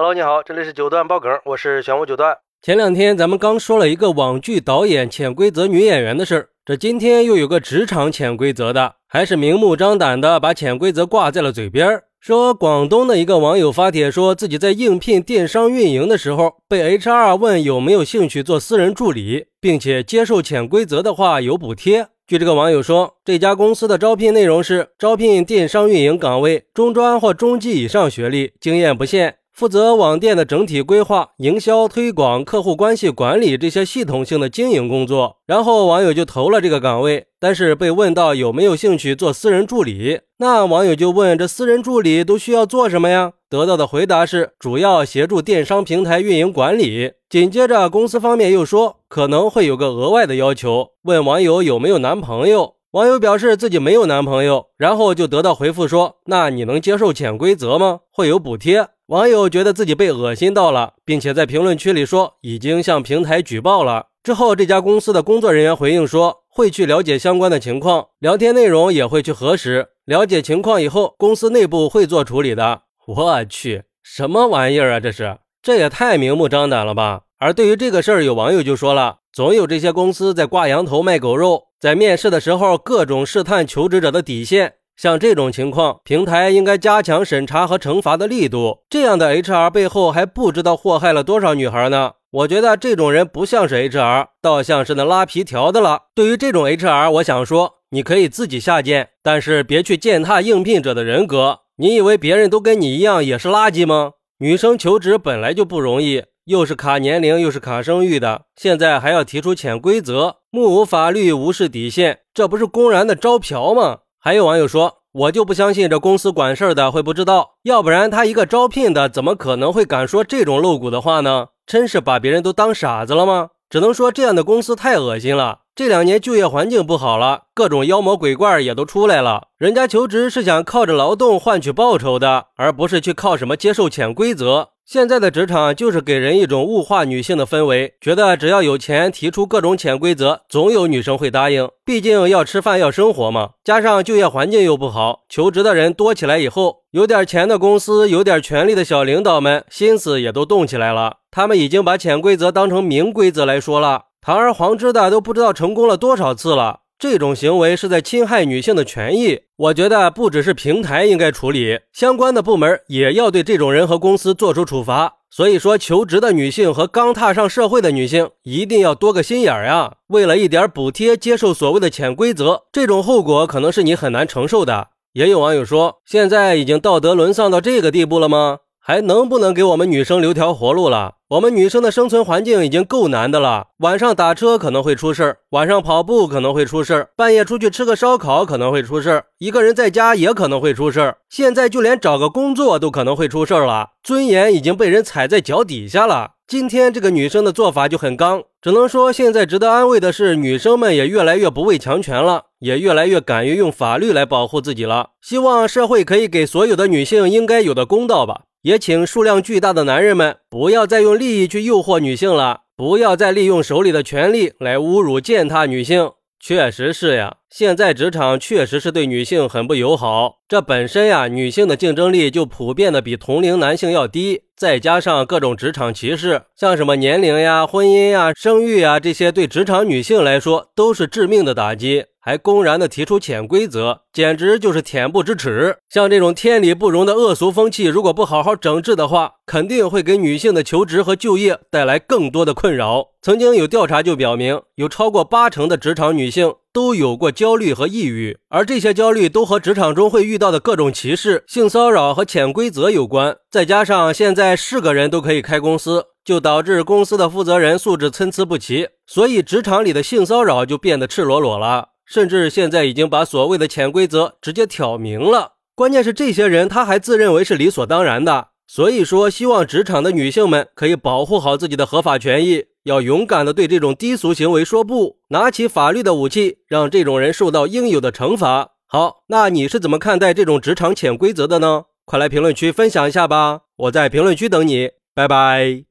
Hello，你好，这里是九段爆梗，我是玄武九段。前两天咱们刚说了一个网剧导演潜规则女演员的事儿，这今天又有个职场潜规则的，还是明目张胆的把潜规则挂在了嘴边儿。说广东的一个网友发帖说自己在应聘电商运营的时候，被 HR 问有没有兴趣做私人助理，并且接受潜规则的话有补贴。据这个网友说，这家公司的招聘内容是招聘电商运营岗位，中专或中级以上学历，经验不限。负责网店的整体规划、营销推广、客户关系管理这些系统性的经营工作，然后网友就投了这个岗位。但是被问到有没有兴趣做私人助理，那网友就问：这私人助理都需要做什么呀？得到的回答是主要协助电商平台运营管理。紧接着公司方面又说可能会有个额外的要求，问网友有没有男朋友。网友表示自己没有男朋友，然后就得到回复说：那你能接受潜规则吗？会有补贴。网友觉得自己被恶心到了，并且在评论区里说已经向平台举报了。之后，这家公司的工作人员回应说会去了解相关的情况，聊天内容也会去核实。了解情况以后，公司内部会做处理的。我去，什么玩意儿啊？这是，这也太明目张胆了吧！而对于这个事儿，有网友就说了，总有这些公司在挂羊头卖狗肉，在面试的时候各种试探求职者的底线。像这种情况，平台应该加强审查和惩罚的力度。这样的 HR 背后还不知道祸害了多少女孩呢？我觉得这种人不像是 HR，倒像是那拉皮条的了。对于这种 HR，我想说，你可以自己下贱，但是别去践踏应聘者的人格。你以为别人都跟你一样也是垃圾吗？女生求职本来就不容易，又是卡年龄，又是卡生育的，现在还要提出潜规则，目无法律，无视底线，这不是公然的招嫖吗？还有网友说，我就不相信这公司管事儿的会不知道，要不然他一个招聘的，怎么可能会敢说这种露骨的话呢？真是把别人都当傻子了吗？只能说这样的公司太恶心了。这两年就业环境不好了，各种妖魔鬼怪也都出来了。人家求职是想靠着劳动换取报酬的，而不是去靠什么接受潜规则。现在的职场就是给人一种物化女性的氛围，觉得只要有钱，提出各种潜规则，总有女生会答应。毕竟要吃饭要生活嘛。加上就业环境又不好，求职的人多起来以后，有点钱的公司，有点权力的小领导们，心思也都动起来了。他们已经把潜规则当成明规则来说了，堂而皇之的都不知道成功了多少次了。这种行为是在侵害女性的权益，我觉得不只是平台应该处理，相关的部门也要对这种人和公司做出处罚。所以说，求职的女性和刚踏上社会的女性一定要多个心眼儿呀！为了一点补贴，接受所谓的潜规则，这种后果可能是你很难承受的。也有网友说，现在已经道德沦丧到这个地步了吗？还能不能给我们女生留条活路了？我们女生的生存环境已经够难的了，晚上打车可能会出事儿，晚上跑步可能会出事儿，半夜出去吃个烧烤可能会出事儿，一个人在家也可能会出事儿。现在就连找个工作都可能会出事儿了，尊严已经被人踩在脚底下了。今天这个女生的做法就很刚，只能说现在值得安慰的是，女生们也越来越不畏强权了，也越来越敢于用法律来保护自己了。希望社会可以给所有的女性应该有的公道吧。也请数量巨大的男人们不要再用利益去诱惑女性了，不要再利用手里的权力来侮辱践踏女性。确实是呀，现在职场确实是对女性很不友好。这本身呀，女性的竞争力就普遍的比同龄男性要低，再加上各种职场歧视，像什么年龄呀、婚姻呀、生育呀这些，对职场女性来说都是致命的打击。还公然的提出潜规则，简直就是恬不知耻。像这种天理不容的恶俗风气，如果不好好整治的话，肯定会给女性的求职和就业带来更多的困扰。曾经有调查就表明，有超过八成的职场女性都有过焦虑和抑郁，而这些焦虑都和职场中会遇到的各种歧视、性骚扰和潜规则有关。再加上现在是个人都可以开公司，就导致公司的负责人素质参差不齐，所以职场里的性骚扰就变得赤裸裸了。甚至现在已经把所谓的潜规则直接挑明了。关键是这些人他还自认为是理所当然的。所以说，希望职场的女性们可以保护好自己的合法权益，要勇敢的对这种低俗行为说不，拿起法律的武器，让这种人受到应有的惩罚。好，那你是怎么看待这种职场潜规则的呢？快来评论区分享一下吧，我在评论区等你，拜拜。